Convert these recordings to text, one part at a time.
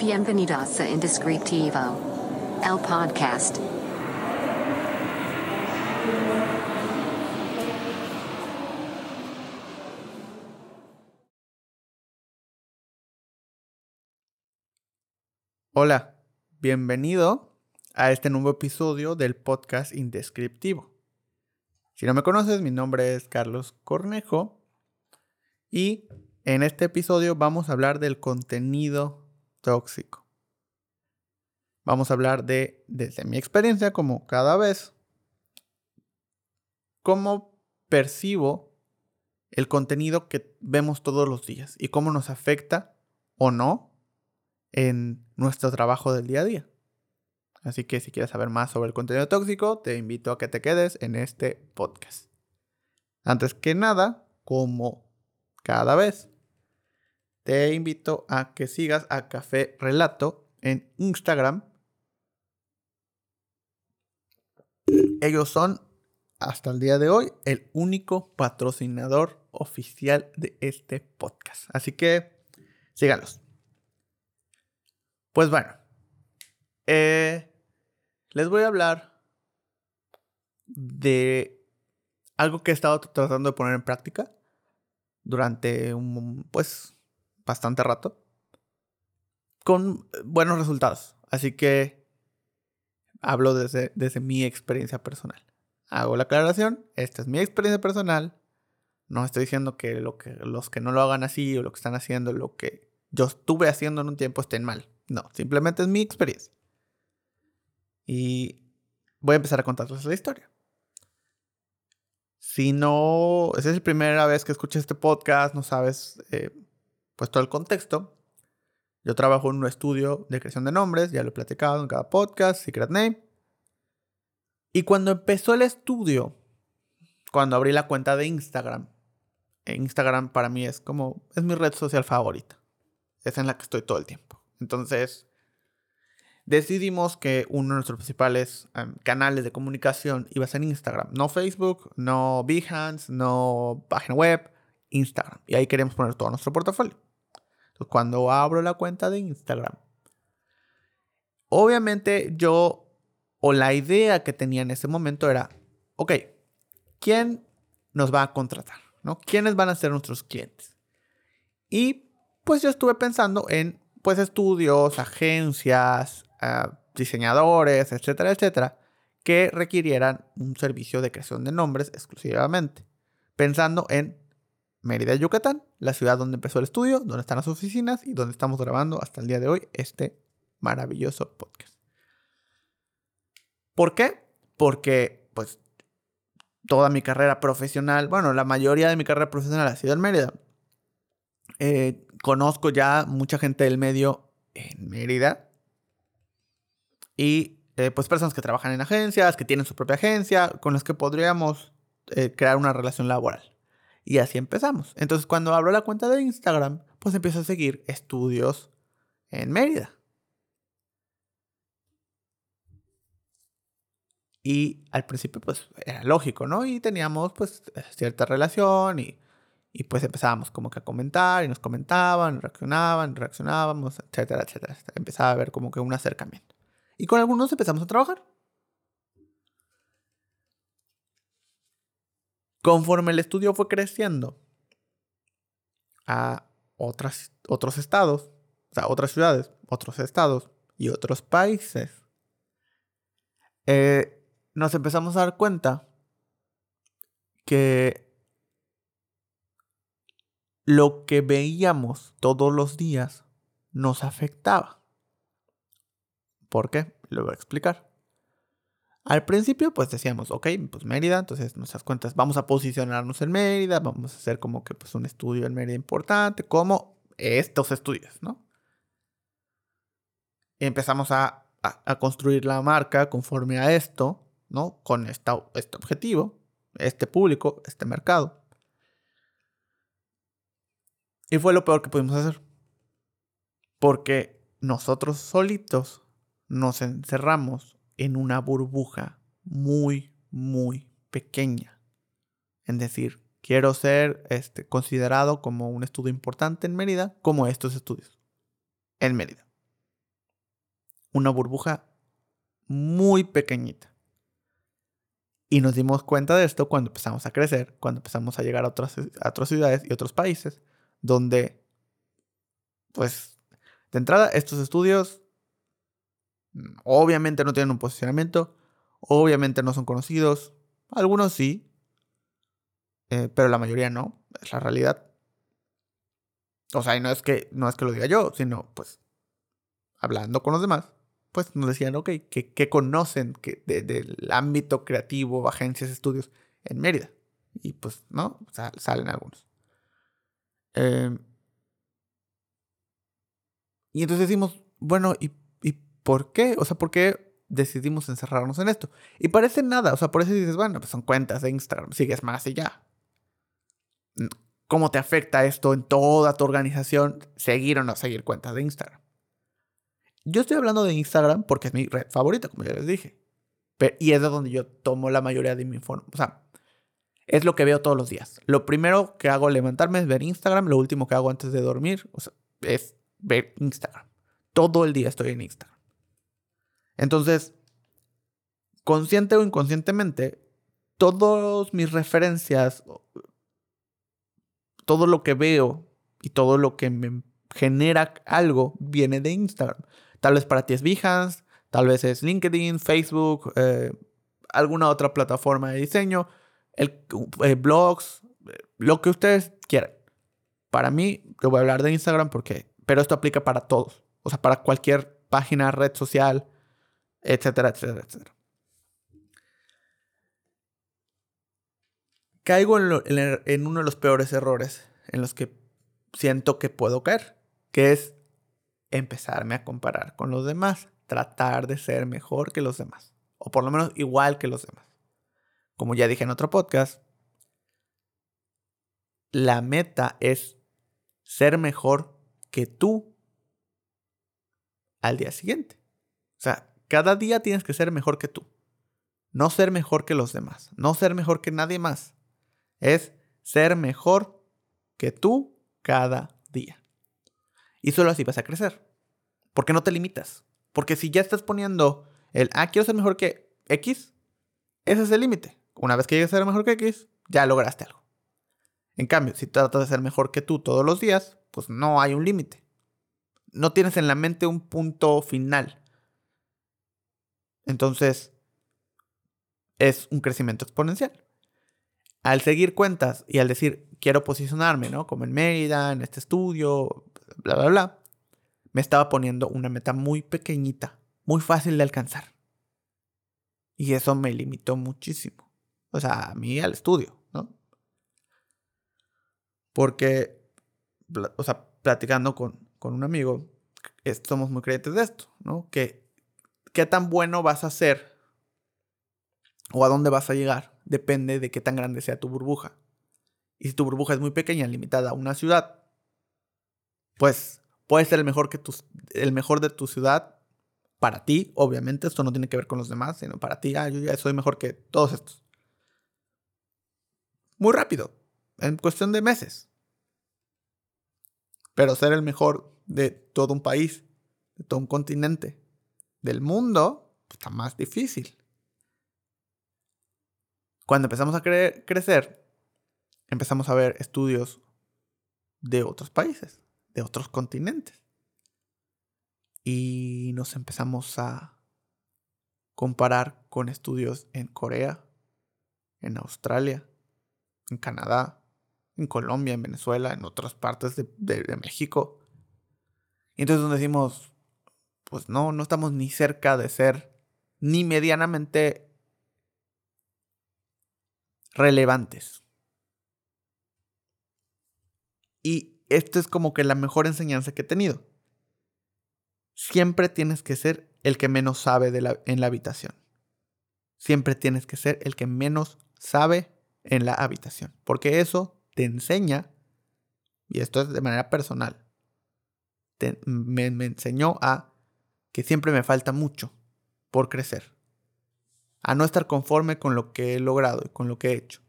Bienvenidos a Indescriptivo, el podcast. Hola, bienvenido a este nuevo episodio del podcast Indescriptivo. Si no me conoces, mi nombre es Carlos Cornejo y en este episodio vamos a hablar del contenido tóxico. Vamos a hablar de, desde mi experiencia, como cada vez, cómo percibo el contenido que vemos todos los días y cómo nos afecta o no en nuestro trabajo del día a día. Así que si quieres saber más sobre el contenido tóxico, te invito a que te quedes en este podcast. Antes que nada, como cada vez, te invito a que sigas a Café Relato en Instagram. Ellos son, hasta el día de hoy, el único patrocinador oficial de este podcast. Así que sígalos. Pues bueno, eh, les voy a hablar de algo que he estado tratando de poner en práctica durante un, pues, bastante rato, con buenos resultados. Así que hablo desde, desde mi experiencia personal. Hago la aclaración, esta es mi experiencia personal. No estoy diciendo que, lo que los que no lo hagan así o lo que están haciendo, lo que yo estuve haciendo en un tiempo estén mal. No, simplemente es mi experiencia. Y voy a empezar a contarles la historia. Si no, esa es la primera vez que escuchas este podcast, no sabes eh, pues todo el contexto. Yo trabajo en un estudio de creación de nombres, ya lo he platicado en cada podcast, Secret Name. Y cuando empezó el estudio, cuando abrí la cuenta de Instagram, Instagram para mí es como, es mi red social favorita. Es en la que estoy todo el tiempo. Entonces, decidimos que uno de nuestros principales em, canales de comunicación iba a ser Instagram. No Facebook, no Behance, no página web, Instagram. Y ahí queremos poner todo nuestro portafolio cuando abro la cuenta de Instagram, obviamente yo, o la idea que tenía en ese momento era, ok, ¿quién nos va a contratar? ¿no? ¿Quiénes van a ser nuestros clientes? Y pues yo estuve pensando en pues estudios, agencias, ah, diseñadores, etcétera, etcétera, que requirieran un servicio de creación de nombres exclusivamente, pensando en Mérida, Yucatán, la ciudad donde empezó el estudio, donde están las oficinas y donde estamos grabando hasta el día de hoy este maravilloso podcast. ¿Por qué? Porque pues toda mi carrera profesional, bueno, la mayoría de mi carrera profesional ha sido en Mérida. Eh, conozco ya mucha gente del medio en Mérida y eh, pues personas que trabajan en agencias, que tienen su propia agencia, con las que podríamos eh, crear una relación laboral. Y así empezamos. Entonces, cuando abro la cuenta de Instagram, pues empiezo a seguir estudios en Mérida. Y al principio, pues era lógico, ¿no? Y teníamos, pues, cierta relación y, y pues empezábamos como que a comentar y nos comentaban, reaccionaban, reaccionábamos, etcétera, etcétera. Empezaba a haber como que un acercamiento. Y con algunos empezamos a trabajar. Conforme el estudio fue creciendo a otros estados, o sea, otras ciudades, otros estados y otros países, eh, nos empezamos a dar cuenta que lo que veíamos todos los días nos afectaba. ¿Por qué? Lo voy a explicar. Al principio, pues decíamos, ok, pues Mérida, entonces nuestras cuentas, vamos a posicionarnos en Mérida, vamos a hacer como que pues un estudio en Mérida importante, como estos estudios, ¿no? Y empezamos a, construir la marca conforme a esto, ¿no? Con este objetivo, este público, este mercado. Y fue lo peor que pudimos hacer. Porque nosotros solitos nos encerramos en una burbuja muy, muy pequeña. Es decir, quiero ser este, considerado como un estudio importante en Mérida, como estos estudios en Mérida. una burbuja muy pequeñita. Y nos dimos cuenta de esto cuando empezamos a crecer, cuando empezamos a llegar a otras, a otras ciudades y otros países, donde, pues, de entrada, estos estudios obviamente no tienen un posicionamiento, obviamente no son conocidos, algunos sí, eh, pero la mayoría no, es la realidad. O sea, y no es que, no es que lo diga yo, sino pues hablando con los demás, pues nos decían, ok, que, conocen que del ámbito creativo, agencias, estudios en Mérida. Y pues, ¿no? salen algunos. Em, y entonces decimos, bueno, ¿y, ¿y por qué? O sea, ¿por qué decidimos encerrarnos en esto? Y parece nada, o sea, por eso dices, bueno, pues son cuentas de Instagram, sigues más y ya. ¿Cómo te afecta esto en toda tu organización seguir o no seguir cuentas de Instagram? Yo estoy hablando de Instagram porque es mi red favorita, como ya les dije. y es de donde yo tomo la mayoría de mi información. O sea, es lo que veo todos los días. Lo primero que hago al levantarme es ver Instagram. Lo último que hago antes de dormir es ver Instagram. Todo el día estoy en Instagram. Entonces, consciente o inconscientemente, todas mis referencias, todo lo que veo y todo lo que me genera algo viene de Instagram. Tal vez para ti es Behance, tal vez es LinkedIn, Facebook, eh, alguna otra plataforma de diseño, el, eh, blogs, lo que ustedes quieran. Para mí, yo voy a hablar de Instagram porque, pero esto aplica para todos. O sea, para cualquier página, red social, etcétera, etcétera, etcétera. Caigo en uno de los peores errores en los que siento que puedo caer, que es empezarme a comparar con los demás, tratar de ser mejor que los demás, o por lo menos igual que los demás. Como ya dije en otro podcast, la meta es ser mejor que tú al día siguiente. O sea, cada día tienes que ser mejor que tú. No ser mejor que los demás. No ser mejor que nadie más. Es ser mejor que tú cada día. Y solo así vas a crecer. Porque no te limitas. Porque si ya estás poniendo el, ah, quiero ser mejor que X, ese es el límite. Una vez que llegues a ser mejor que X, ya lograste algo. En cambio, si tratas de ser mejor que tú todos los días, pues no hay un límite. No tienes en la mente un punto final. Entonces, es un crecimiento exponencial. Al seguir cuentas y al decir, quiero posicionarme, ¿no? Como en Mérida, en este estudio, bla, bla, bla, me estaba poniendo una meta muy pequeñita, muy fácil de alcanzar. Y eso me limitó muchísimo. O sea, a mí al estudio, ¿no? Porque, o sea, platicando con, con un amigo, somos muy creyentes de esto, ¿no? Que qué tan bueno vas a ser o a dónde vas a llegar depende de qué tan grande sea tu burbuja. Y si tu burbuja es muy pequeña, limitada a una ciudad, pues puede ser el mejor, que el mejor de tu ciudad para ti, obviamente. Esto no tiene que ver con los demás, sino para ti. Ah, yo ya soy mejor que todos estos. Muy rápido, en cuestión de meses. Pero ser el mejor de todo un país, de todo un continente, del mundo, pues, está más difícil. Cuando empezamos a crecer, empezamos a ver estudios de otros países, de otros continentes. Y nos empezamos a comparar con estudios en Corea, en Australia, en Canadá, en Colombia, en Venezuela, en otras partes de, México. Y entonces decimos, pues no, no estamos ni cerca de ser ni medianamente relevantes. Y esto es como que la mejor enseñanza que he tenido. Siempre tienes que ser el que menos sabe en la habitación. Siempre tienes que ser el que menos sabe en la habitación. Porque eso te enseña, y esto es de manera personal, me enseñó a que siempre me falta mucho por crecer. A no estar conforme con lo que he logrado y con lo que he hecho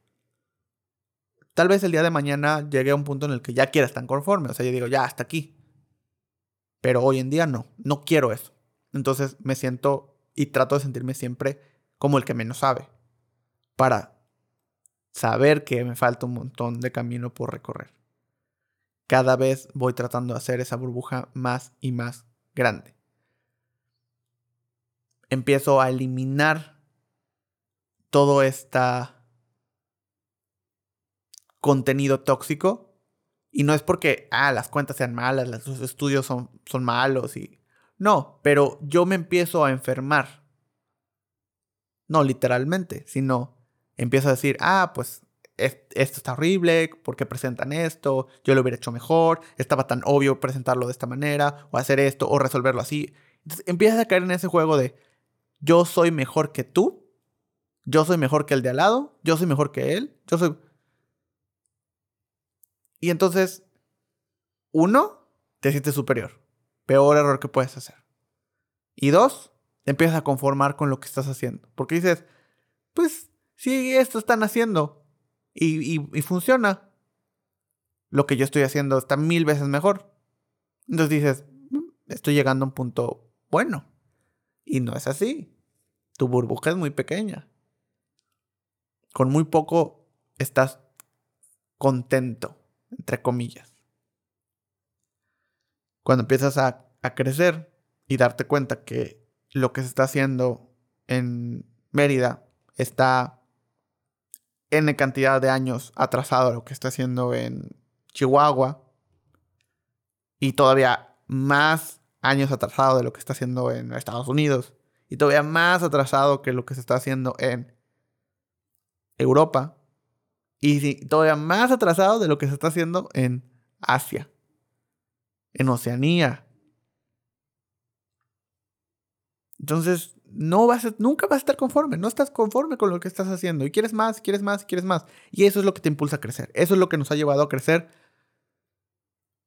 tal vez el día de mañana llegue a un punto en el que ya quiera estar conforme. O sea, yo digo, ya, hasta aquí. Pero hoy en día no, no quiero eso. Entonces me siento y trato de sentirme siempre como el que menos sabe. Para saber que me falta un montón de camino por recorrer. Cada vez voy tratando de hacer esa burbuja más y más grande. Empiezo a eliminar todo este contenido tóxico. Y no es porque, ah, las cuentas sean malas, los estudios son, son malos y... No, pero yo me empiezo a enfermar. No literalmente, sino empiezo a decir, ah, pues esto está horrible, ¿por qué presentan esto? Yo lo hubiera hecho mejor, estaba tan obvio presentarlo de esta manera, o hacer esto, o resolverlo así. Entonces empiezas a caer en ese juego de yo soy mejor que tú, yo soy mejor que el de al lado, yo soy mejor que él, yo soy... Y entonces, uno, te sientes superior. Peor error que puedes hacer. Y dos, te empiezas a conformar con lo que estás haciendo. Porque dices, pues, si esto están haciendo y, y, funciona, lo que yo estoy haciendo está mil veces mejor. Entonces dices, mm, estoy llegando a un punto bueno. Y no es así. Tu burbuja es muy pequeña. Con muy poco estás contento entre comillas. Cuando empiezas a, crecer y darte cuenta que lo que se está haciendo en Mérida está en cantidad de años atrasado a lo que está haciendo en Chihuahua y todavía más años atrasado de lo que está haciendo en Estados Unidos y todavía más atrasado que lo que se está haciendo en Europa y todavía más atrasado de lo que se está haciendo en Asia, en Oceanía. Entonces, no vas nunca vas a estar conforme, no estás conforme con lo que estás haciendo y quieres más, quieres más, quieres más. Y eso es lo que te impulsa a crecer. Eso es lo que nos ha llevado a crecer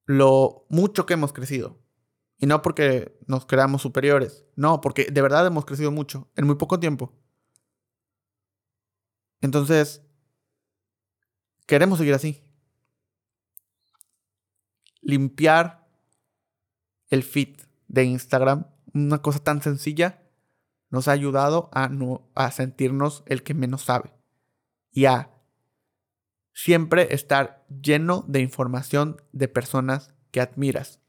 lo mucho que hemos crecido. Y no porque nos creamos superiores, no, porque de verdad hemos crecido mucho en muy poco tiempo. Entonces, queremos seguir así. Limpiar el feed de Instagram, una cosa tan sencilla, nos ha ayudado a, no, a sentirnos el que menos sabe y a siempre estar lleno de información de personas que admiras.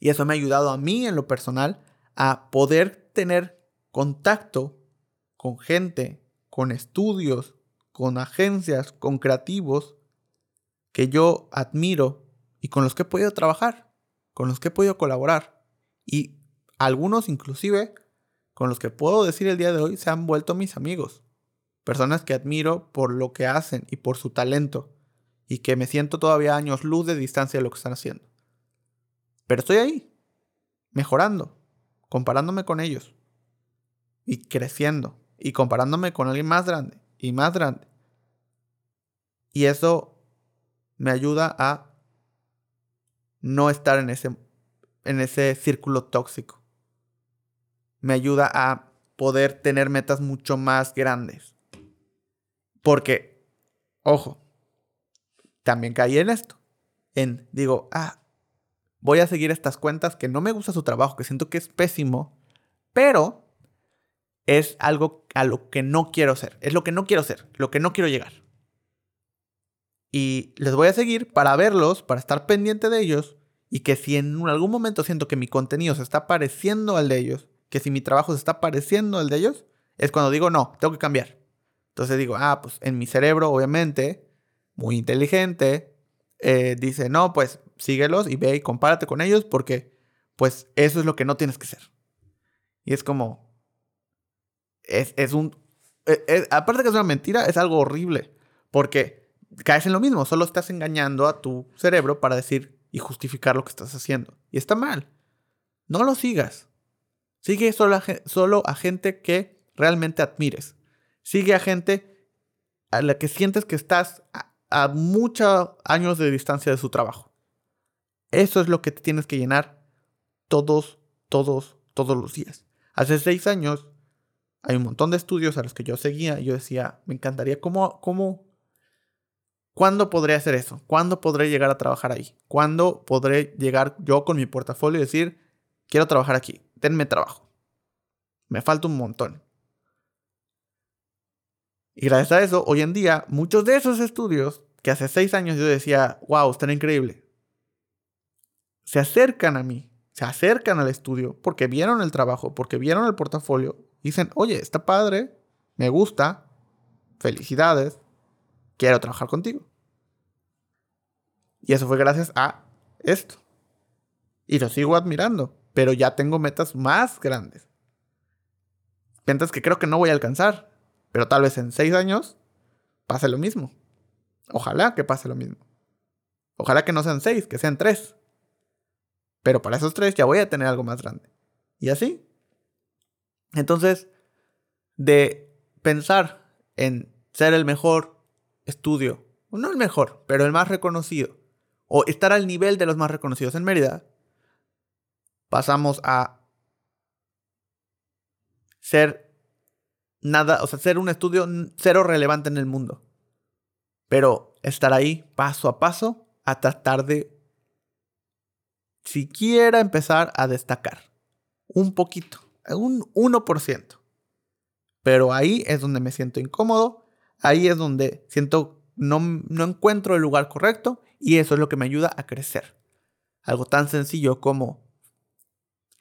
Y eso me ha ayudado a mí en lo personal a poder tener contacto con gente, con estudios, con agencias, con creativos que yo admiro y con los que he podido trabajar, con los que he podido colaborar. Y algunos inclusive con los que puedo decir el día de hoy se han vuelto mis amigos. Personas que admiro por lo que hacen y por su talento. Y que me siento todavía años luz de distancia de lo que están haciendo. Pero estoy ahí, mejorando, comparándome con ellos. Y creciendo. Y comparándome con alguien más grande y más grande. Y eso me ayuda a no estar en ese, en ese círculo tóxico. Me ayuda a poder tener metas mucho más grandes. Porque, ojo, también caí en esto. En, digo, ah, voy a seguir estas cuentas que no me gusta su trabajo, que siento que es pésimo, pero es algo a lo que no quiero ser. Es lo que no quiero ser, lo que no quiero llegar. Y les voy a seguir para verlos, para estar pendiente de ellos. Y que si en algún momento siento que mi contenido se está pareciendo al de ellos, que si mi trabajo se está pareciendo al de ellos, es cuando digo, no, tengo que cambiar. Entonces digo, ah, pues en mi cerebro, obviamente, muy inteligente, eh, dice, no, pues síguelos y ve y compárate con ellos porque, pues, eso es lo que no tienes que ser. Y es como, es, es un, e, e, aparte que es una mentira, es algo horrible. Porque caes en lo mismo, solo estás engañando a tu cerebro para decir y justificar lo que estás haciendo. Y está mal. No lo sigas. Sigue solo a, solo a gente que realmente admires. Sigue a gente a la que sientes que estás a, a muchos años de distancia de su trabajo. Eso es lo que te tienes que llenar todos, todos, todos los días. Hace seis años hay un montón de estudios a los que yo seguía yo decía, me encantaría cómo, cómo ¿Cuándo podré hacer eso? ¿Cuándo podré llegar a trabajar ahí? ¿Cuándo podré llegar yo con mi portafolio y decir, quiero trabajar aquí? denme trabajo. Me falta un montón. Y gracias a eso, hoy en día, muchos de esos estudios que hace seis años yo decía, wow, están increíble, se acercan a mí, se acercan al estudio porque vieron el trabajo, porque vieron el portafolio dicen, oye, está padre, me gusta, felicidades, quiero trabajar contigo. Y eso fue gracias a esto. Y lo sigo admirando, pero ya tengo metas más grandes. Metas que creo que no voy a alcanzar, pero tal vez en seis años pase lo mismo. Ojalá que pase lo mismo. Ojalá que no sean seis, que sean tres. Pero para esos tres ya voy a tener algo más grande. Y así. Entonces, de pensar en ser el mejor estudio, no el mejor, pero el más reconocido, o estar al nivel de los más reconocidos en Mérida, pasamos a ser nada, o sea, ser un estudio cero relevante en el mundo. Pero estar ahí paso a paso a tratar de siquiera empezar a destacar. Un poquito, un 1%. Pero ahí es donde me siento incómodo, ahí es donde siento no, no encuentro el lugar correcto y eso es lo que me ayuda a crecer. Algo tan sencillo como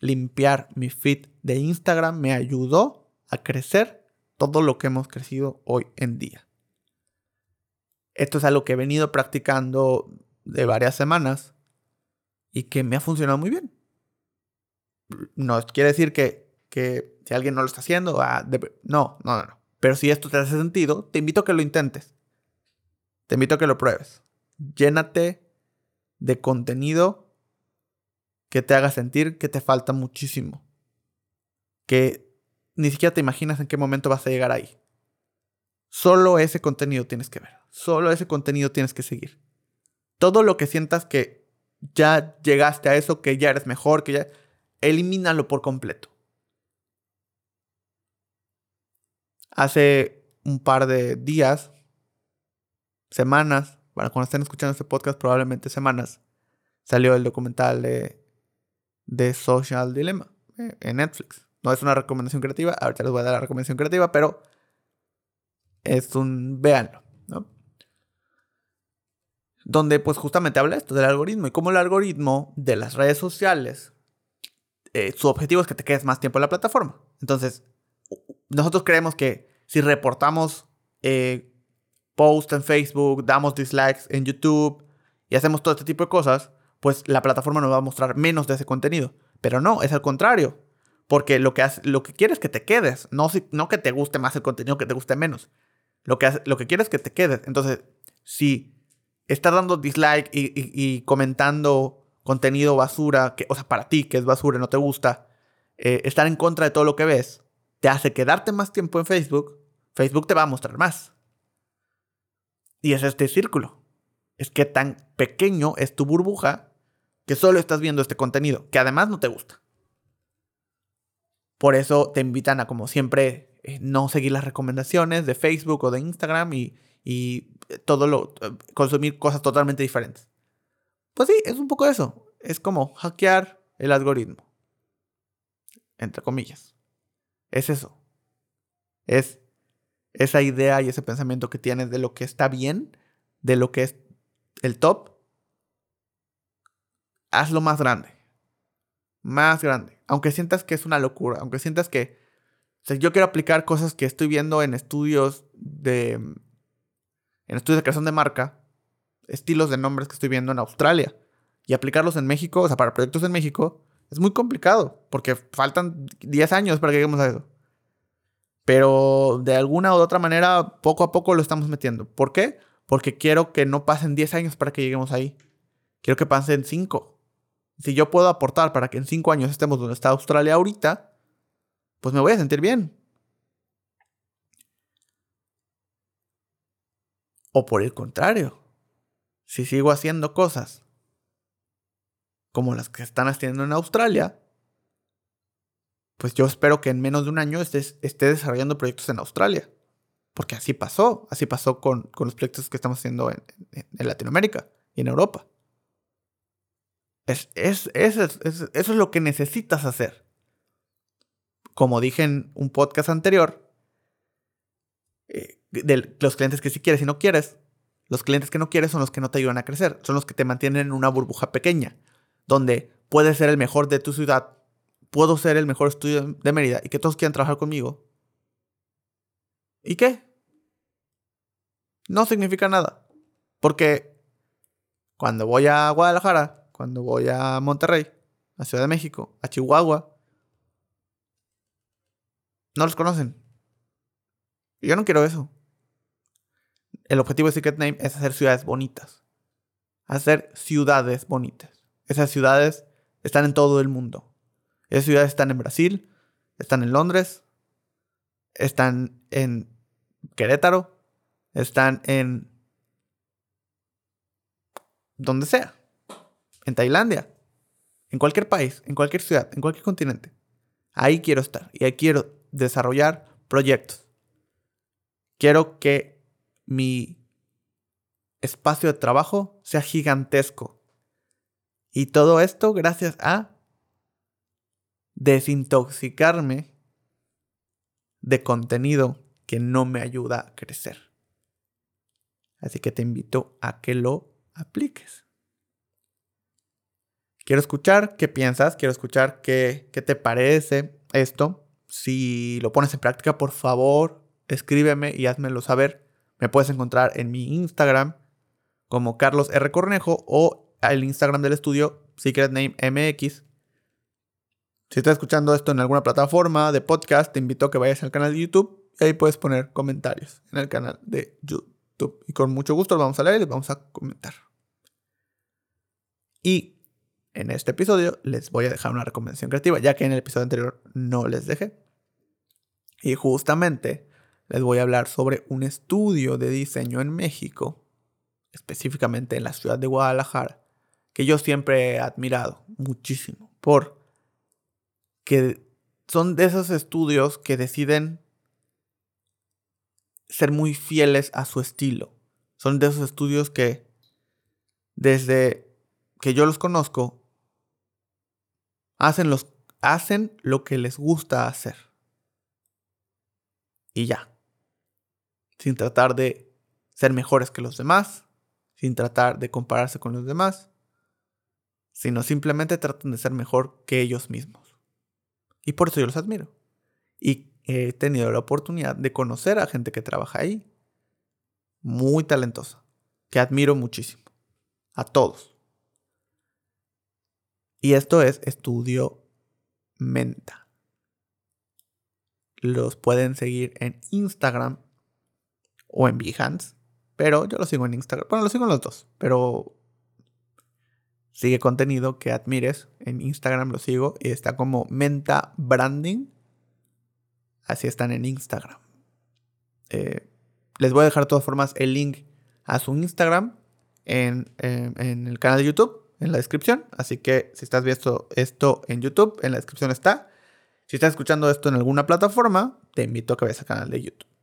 limpiar mi feed de Instagram me ayudó a crecer todo lo que hemos crecido hoy en día. Esto es algo que he venido practicando de varias semanas y que me ha funcionado muy bien. No quiere decir que, que si alguien no lo está haciendo, ah, no, no, no, no. Pero si esto te hace sentido, te invito a que lo intentes. Te invito a que lo pruebes. Llénate de contenido que te haga sentir que te falta muchísimo. Que ni siquiera te imaginas en qué momento vas a llegar ahí. Solo ese contenido tienes que ver. Solo ese contenido tienes que seguir. Todo lo que sientas que ya llegaste a eso, que ya eres mejor, que ya... Elimínalo por completo. Hace un par de días, semanas, para cuando estén escuchando este podcast, probablemente semanas, salió el documental de, de Social Dilemma eh, en Netflix. No es una recomendación creativa, ahorita les voy a dar la recomendación creativa, pero es un véanlo, ¿no? Donde pues justamente habla esto del algoritmo y cómo el algoritmo de las redes sociales, eh, su objetivo es que te quedes más tiempo en la plataforma. Entonces, nosotros creemos que si reportamos eh, posts en Facebook, damos dislikes en YouTube y hacemos todo este tipo de cosas, pues la plataforma nos va a mostrar menos de ese contenido. Pero no, es al contrario. Porque lo que, hace, lo que quieres es que te quedes, no, no que te guste más el contenido, que te guste menos. Lo que, lo que quieres es que te quedes. Entonces, si estás dando dislike y, comentando contenido basura, que, o sea, para ti que es basura, no te gusta, eh, estar en contra de todo lo que ves, te hace quedarte más tiempo en Facebook, Facebook te va a mostrar más. Y es este círculo. Es que tan pequeño es tu burbuja que solo estás viendo este contenido, que además no te gusta. Por eso te invitan a, como siempre, eh, no seguir las recomendaciones de Facebook o de Instagram y, todo lo. Eh, consumir cosas totalmente diferentes. Pues sí, es un poco eso. Es como hackear el algoritmo. Entre comillas. Es eso. Es esa idea y ese pensamiento que tienes de lo que está bien, de lo que es el top. Hazlo más grande. Más grande aunque sientas que es una locura, aunque sientas que yo quiero aplicar cosas que estoy viendo en estudios de en estudios de creación de marca, estilos de nombres que estoy viendo en Australia y aplicarlos en México, o sea, para proyectos en México, es muy complicado porque faltan 10 años para que lleguemos a eso. Pero de alguna u otra manera, poco a poco lo estamos metiendo. ¿Por qué? Porque quiero que no pasen 10 años para que lleguemos ahí. Quiero que pasen 5 si yo puedo aportar para que en cinco años estemos donde está Australia ahorita, pues me voy a sentir bien. O por el contrario, si sigo haciendo cosas como las que están haciendo en Australia, pues yo espero que en menos de un año esté, desarrollando proyectos en Australia. Porque así pasó, así pasó con, los proyectos que estamos haciendo en Latinoamérica y en Europa. Es, eso es lo que necesitas hacer. como dije en un podcast anterior, eh, de los clientes que sí quieres y no quieres, los clientes que no quieres son los que no te ayudan a crecer, son los que te mantienen en una burbuja pequeña, donde puedes ser el mejor de tu ciudad, puedo ser el mejor estudio de Mérida y que todos quieran trabajar conmigo. ¿Y qué? No significa nada. Porque cuando voy a Guadalajara, cuando voy a Monterrey, a Ciudad de México, a Chihuahua, no los conocen. Y yo no quiero eso. El objetivo de Secret Name es hacer ciudades bonitas. Hacer ciudades bonitas. Esas ciudades están en todo el mundo. Esas ciudades están en Brasil, están en Londres, están en Querétaro, están en donde sea, en Tailandia, en cualquier país, en cualquier ciudad, en cualquier continente. Ahí quiero estar y ahí quiero desarrollar proyectos. Quiero que mi espacio de trabajo sea gigantesco. Y todo esto gracias a desintoxicarme de contenido que no me ayuda a crecer. Así que te invito a que lo apliques. Quiero escuchar qué piensas, quiero escuchar qué, qué te parece esto. Si lo pones en práctica, por favor, escríbeme y házmelo saber. Me puedes encontrar en mi Instagram como Carlos R. Cornejo o el Instagram del estudio Secret Name MX. Si estás escuchando esto en alguna plataforma de podcast, te invito a que vayas al canal de YouTube y ahí puedes poner comentarios en el canal de YouTube. Y con mucho gusto vamos a leer y vamos a comentar. Y en este episodio les voy a dejar una recomendación creativa, ya que en el episodio anterior no les dejé. Y justamente les voy a hablar sobre un estudio de diseño en México, específicamente en la ciudad de Guadalajara, que yo siempre he admirado muchísimo, por que son de esos estudios que deciden ser muy fieles a su estilo. Son de esos estudios que desde que yo los conozco, hacen, los, hacen lo que les gusta hacer. Y ya. Sin tratar de ser mejores que los demás, sin tratar de compararse con los demás, sino simplemente tratan de ser mejor que ellos mismos. Y por eso yo los admiro. Y he tenido la oportunidad de conocer a gente que trabaja ahí, muy talentosa, que admiro muchísimo. A todos. Y esto es Estudio Menta. Los pueden seguir en Instagram o en Behance. Pero yo los sigo en Instagram. Bueno, los sigo en los dos. Pero sigue contenido que admires. En Instagram lo sigo y está como Menta Branding. Así están en Instagram. Eh, les voy a dejar de todas formas el link a su Instagram en, en el canal de YouTube en la descripción. Así que si estás viendo esto en YouTube, en la descripción está. Si estás escuchando esto en alguna plataforma, te invito a que vayas al canal de YouTube.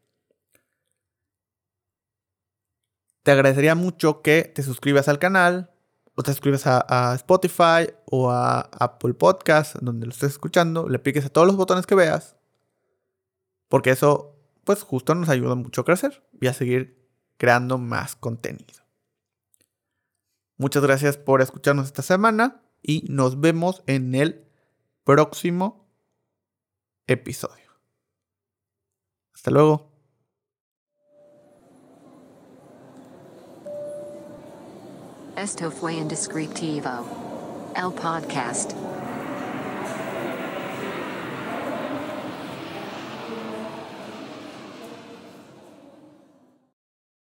Te agradecería mucho que te suscribas al canal, o te suscribas a, Spotify o a Apple Podcast, donde lo estés escuchando, le piques a todos los botones que veas, porque eso, pues justo nos ayuda mucho a crecer y a seguir creando más contenido. Muchas gracias por escucharnos esta semana y nos vemos en el próximo episodio. Hasta luego. Esto fue Indescriptivo. El podcast.